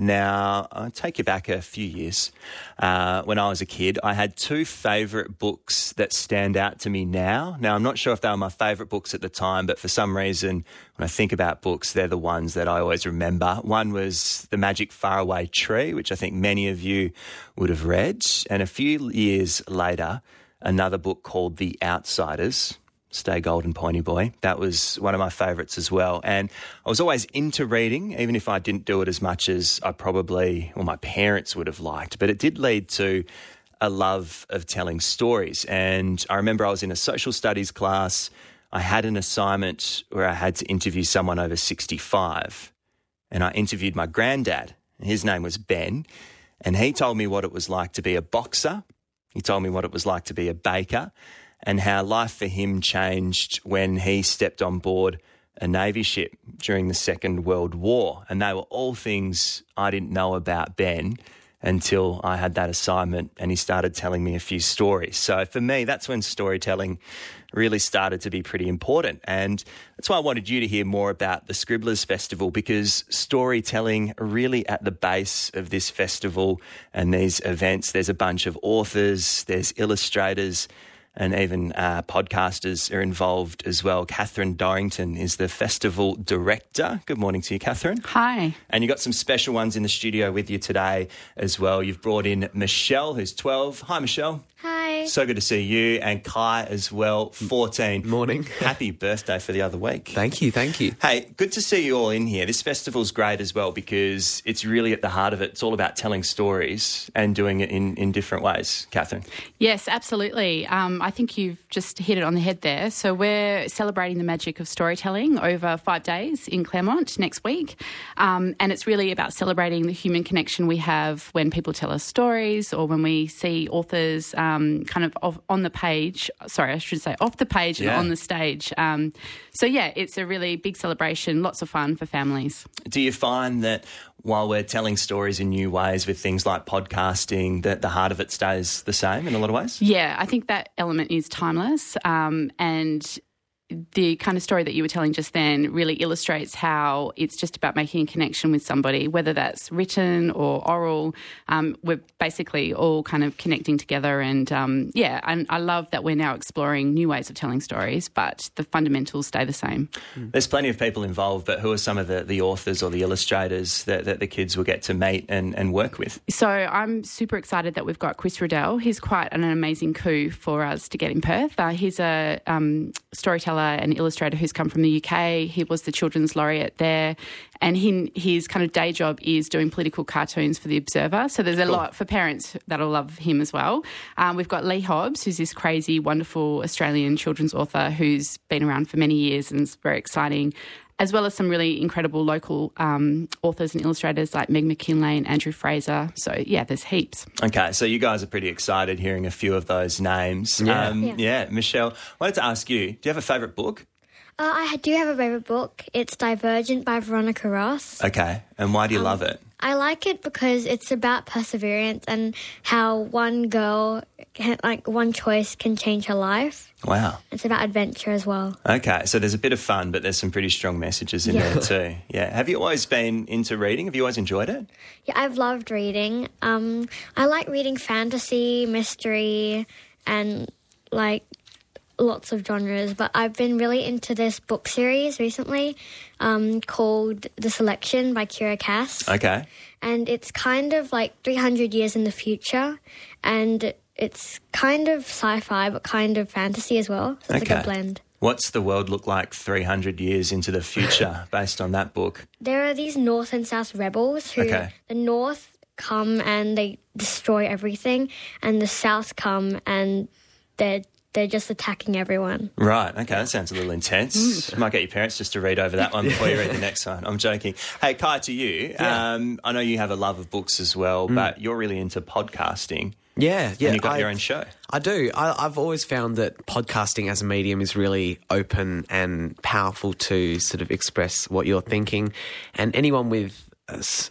Now, I'll take you back a few years. Uh, when I was a kid, I had two favourite books that stand out to me now. Now, I'm not sure if they were my favourite books at the time, but for some reason, when I think about books, they're the ones that I always remember. One was The Magic Faraway Tree, which I think many of you would have read. And a few years later, another book called The Outsiders, Stay Golden Ponyboy. That was one of my favourites as well. And I was always into reading, even if I didn't do it as much as I probably, or my parents would have liked. But it did lead to a love of telling stories. And I remember I was in a social studies class. I had an assignment where I had to interview someone over 65. And I interviewed my granddad. His name was Ben. And he told me what it was like to be a boxer. He told me what it was like to be a baker and how life for him changed when he stepped on board a Navy ship during the Second World War. And they were all things I didn't know about Ben until I had that assignment and he started telling me a few stories. So for me, that's when storytelling really started to be pretty important. And that's why I wanted you to hear more about the Scribblers Festival because storytelling really at the base of this festival and these events. There's a bunch of authors, there's illustrators, and even uh, podcasters are involved as well. Catherine Dorrington is the festival director. Good morning to you, Catherine. Hi. And you've got some special ones in the studio with you today as well. You've brought in Michelle, who's 12. Hi, Michelle. Hi. So good to see you. And Kai as well, 14. Morning. Happy birthday for the other week. Thank you, thank you. Hey, good to see you all in here. This festival's great as well because it's really at the heart of it. It's all about telling stories and doing it in, in different ways. Catherine. Yes, absolutely. Um, I think you've just hit it on the head there. So we're celebrating the magic of storytelling over five days in Claremont next week. Um, and it's really about celebrating the human connection we have when people tell us stories or when we see authors um, kind of off, on the page. Sorry, I should say off the page Yeah. and on the stage. Um, so yeah, it's a really big celebration, lots of fun for families. Do you find that while we're telling stories in new ways with things like podcasting, that the heart of it stays the same in a lot of ways? Yeah, I think that element is timeless. Um, and the kind of story that you were telling just then really illustrates how it's just about making a connection with somebody, whether that's written or oral. Um, we're basically all kind of connecting together. And um, yeah, and I love that we're now exploring new ways of telling stories, but the fundamentals stay the same. There's plenty of people involved, but who are some of the, the authors or the illustrators that, that the kids will get to meet and, and work with? So I'm super excited that we've got Chris Riddell. He's quite an amazing coup for us to get in Perth. Uh, he's a um, storyteller and illustrator who's come from the UK. He was the children's laureate there, and he, his kind of day job is doing political cartoons for the Observer. So there's a lot for parents that'll love him as well. Um, we've got Leigh Hobbs, who's this crazy, wonderful Australian children's author who's been around for many years and is very exciting as well as some really incredible local um, authors and illustrators like Meg McKinlay and Andrew Fraser. So, yeah, there's heaps. Okay, so you guys are pretty excited hearing a few of those names. Yeah. Um, Yeah. yeah. Michelle, I wanted to ask you do you have a favourite book? Uh, I do have a favorite book. It's Divergent by Veronica Roth. Okay, and why do you love it? I like it because it's about perseverance and how one girl, can, like one choice, can change her life. Wow. It's about adventure as well. Okay, so there's a bit of fun, but there's some pretty strong messages in Yeah. there too. Yeah. Have you always been into reading? Have you always enjoyed it? Yeah, I've loved reading. Um, I like reading fantasy, mystery, and like lots of genres. But I've been really into this book series recently um, called The Selection by Kiera Cass. Okay. and it's kind of like 300 years in the future and it's kind of sci-fi but kind of fantasy as well so it's a Okay. good blend What's the world look like 300 years into the future based on that book? there are these north and south rebels who Okay. the north come and they destroy everything and the south come and they're they're just attacking everyone Right. Okay. That sounds a little intense. Might get your parents just to read over that one before you read the next one. I'm joking. Hey, Kai, to you. Yeah. Um, I know you have a love of books as well, but you're really into podcasting. Yeah, yeah. and you've got I- your own show. I do. I, I've always found that podcasting as a medium is really open and powerful to sort of express what you're thinking, and anyone with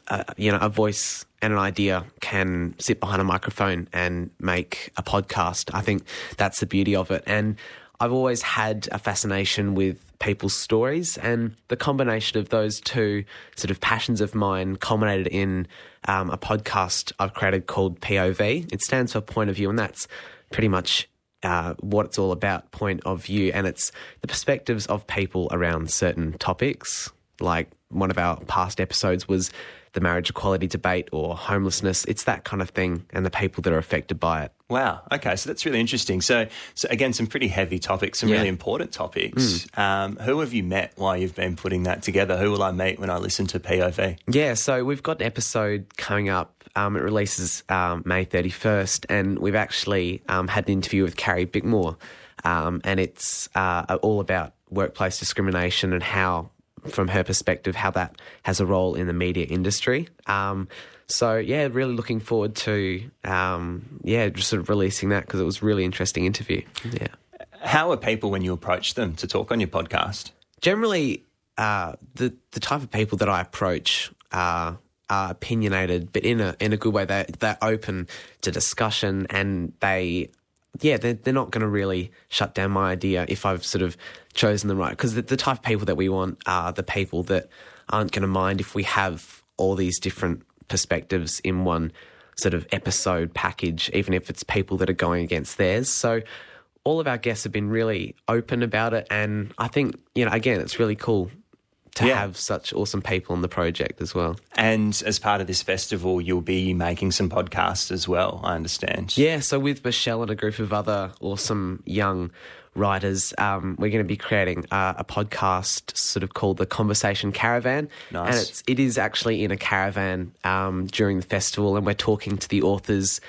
a, you know a voice and an idea can sit behind a microphone and make a podcast. I think that's the beauty of it, and I've always had a fascination with people's stories. And the combination of those two sort of passions of mine culminated in um, a podcast I've created called POV. It stands for point of view, and that's pretty much uh, what it's all about point of view. And it's the perspectives of people around certain topics. Like one of our past episodes was the marriage equality debate or homelessness. It's that kind of thing and the people that are affected by it. Wow. Okay, so that's really interesting. So, so again, some pretty heavy topics, some Yeah. really important topics. Um, who have you met while you've been putting that together? Who will I meet when I listen to POV? Yeah, so we've got an episode coming up. Um, it releases um, May 31st, and we've actually um, had an interview with Carrie Bickmore, um, and it's uh, all about workplace discrimination and how, from her perspective, how that has a role in the media industry. Um, so yeah, really looking forward to um, yeah, just sort of releasing that because it was a really interesting interview. Yeah. How are people when you approach them to talk on your podcast? generally uh, the the type of people that I approach are, are opinionated, but in a in a good way. They they're open to discussion, and they yeah they're, they're not going to really shut down my idea if I've sort of chosen them right. Because the, the type of people that we want are the people that aren't going to mind if we have all these different perspectives in one sort of episode package, even if it's people that are going against theirs. So all of our guests have been really open about it, and I think you know again it's really cool to Yeah. have such awesome people on the project as well. And as part of this festival, you'll be making some podcasts as well, I understand. Yeah, so with Michelle and a group of other awesome young writers, um, we're going to be creating uh, a podcast sort of called the Conversation Caravan, Nice. and it's it is actually in a caravan um, during the festival, and we're talking to the authors.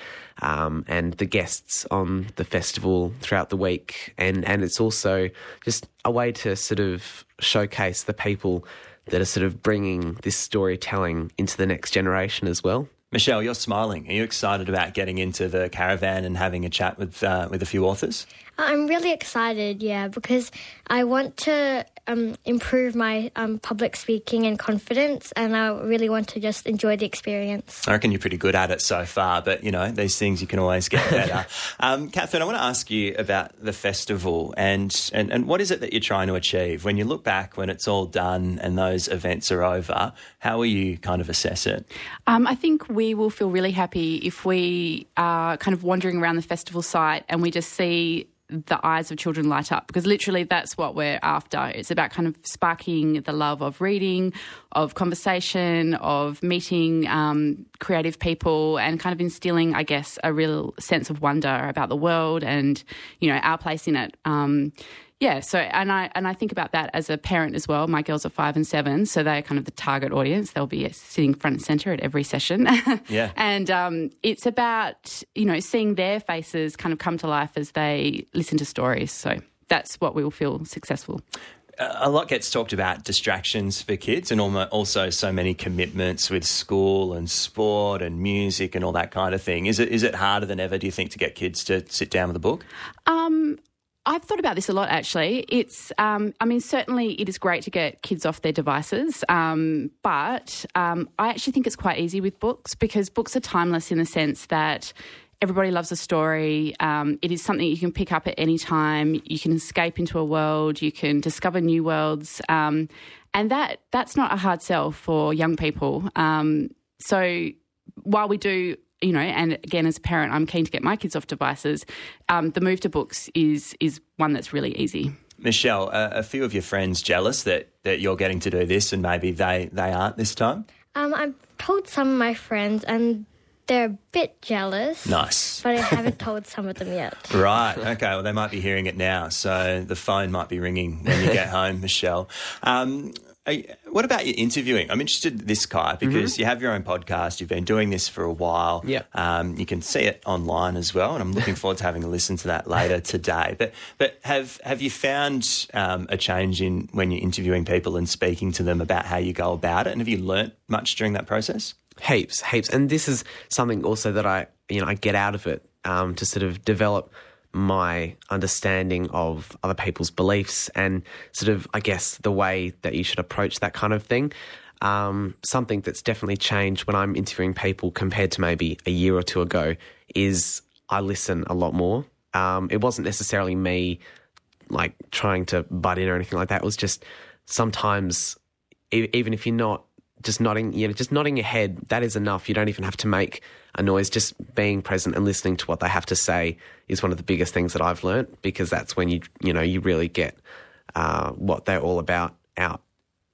Um, and the guests on the festival throughout the week, and and it's also just a way to sort of showcase the people that are sort of bringing this storytelling into the next generation as well. Michelle, you're smiling. Are you excited about getting into the caravan and having a chat with uh, with a few authors? I'm really excited, yeah, because I want to um, improve my um, public speaking and confidence, and I really want to just enjoy the experience. I reckon you're pretty good at it so far, but you know these things you can always get better. um, Catherine, I want to ask you about the festival and, and and what is it that you're trying to achieve when you look back when it's all done and those events are over. How will you kind of assess it? Um, I think we will feel really happy if we are kind of wandering around the festival site and we just see the eyes of children light up because literally that's what we're after. It's about kind of sparking the love of reading, of conversation, of meeting um, creative people, and kind of instilling, I guess, a real sense of wonder about the world and you know our place in it. Um, yeah, so and I and I think about that as a parent as well. My girls are five and seven, so they're kind of the target audience. They'll be sitting front and center at every session. Yeah. and um, it's about you know seeing their faces kind of come to life as they listen to stories. So that's what we will feel successful. A lot gets talked about distractions for kids and also so many commitments with school and sport and music and all that kind of thing. Is it is it harder than ever, do you think, to get kids to sit down with a book? Um, I've thought about this a lot actually. It's, um, I mean, certainly it is great to get kids off their devices, um, but um, I actually think it's quite easy with books because books are timeless in the sense that everybody loves a story. Um, it is something you can pick up at any time. You can escape into a world. You can discover new worlds, um, and that that's not a hard sell for young people. Um, so while we do you know, and again, as a parent, I'm keen to get my kids off devices. Um, the move to books is is one that's really easy. Michelle, uh, a few of your friends jealous that, that you're getting to do this and maybe they, they aren't this time? Um, I've told some of my friends, and they're a bit jealous. Nice. But I haven't told some of them yet. Right. Okay. Well, they might be hearing it now, so the phone might be ringing when you get home, Michelle. Um, you- what about your interviewing? I'm interested in this, Kai, because you have your own podcast. You've been doing this for a while. Yep. Um, you can see it online as well, and I'm looking forward to having a listen to that later today. But but have have you found um, a change in when you're interviewing people and speaking to them about how you go about it? And have you learnt much during that process? Heaps, heaps, and this is something also that I, you know, I get out of it um, to sort of develop my understanding of other people's beliefs and sort of, I guess, the way that you should approach that kind of thing. Um, something that's definitely changed when I'm interviewing people compared to maybe a year or two ago is I listen a lot more. Um, it wasn't necessarily me like trying to butt in or anything like that. It was just sometimes, e- even if you're not just nodding, you know, just nodding your head, that is enough. You don't even have to make a noise. Just being present and listening to what they have to say is one of the biggest things that I've learnt because that's when you, you know, you really get uh, what they're all about out.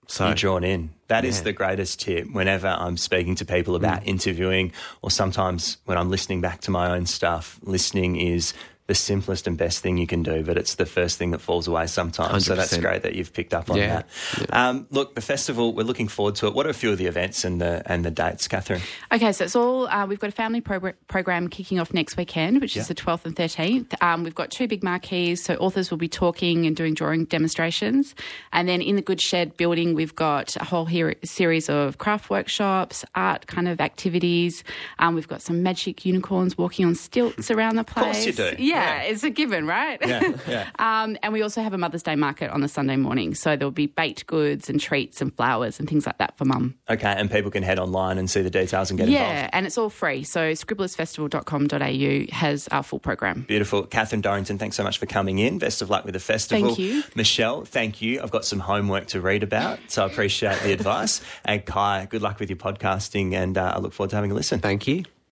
So You're drawn in. That is Yeah. the greatest tip. Whenever I'm speaking to people about Mm. interviewing, or sometimes when I'm listening back to my own stuff, listening is the simplest and best thing you can do, but it's the first thing that falls away sometimes. So that's great that you've picked up on Yeah. that. Um, look, the festival, we're looking forward to it. What are a few of the events and the and the dates, Catherine? Okay, so it's all. Uh, we've got a family progr- program kicking off next weekend, which Yeah. is the 12th and 13th. Um, we've got two big marquees, so authors will be talking and doing drawing demonstrations. And then in the Good Shed building, we've got a whole here- series of craft workshops, art kind of activities. Um, we've got some magic unicorns walking on stilts around the place. Of course you do. Yeah, Yeah. it's a given, right? Yeah, yeah. um, and we also have a Mother's Day market on the Sunday morning, so there'll be baked goods and treats and flowers and things like that for mum. Okay, and people can head online and see the details and get Yeah, involved. Yeah, and it's all free. So scribblersfestival.com.au has our full program. Beautiful. Catherine Dorrington, thanks so much for coming in. Best of luck with the festival. Thank you. Michelle, thank you. I've got some homework to read about, so I appreciate the advice. And Kai, good luck with your podcasting, and uh, I look forward to having a listen. thank you.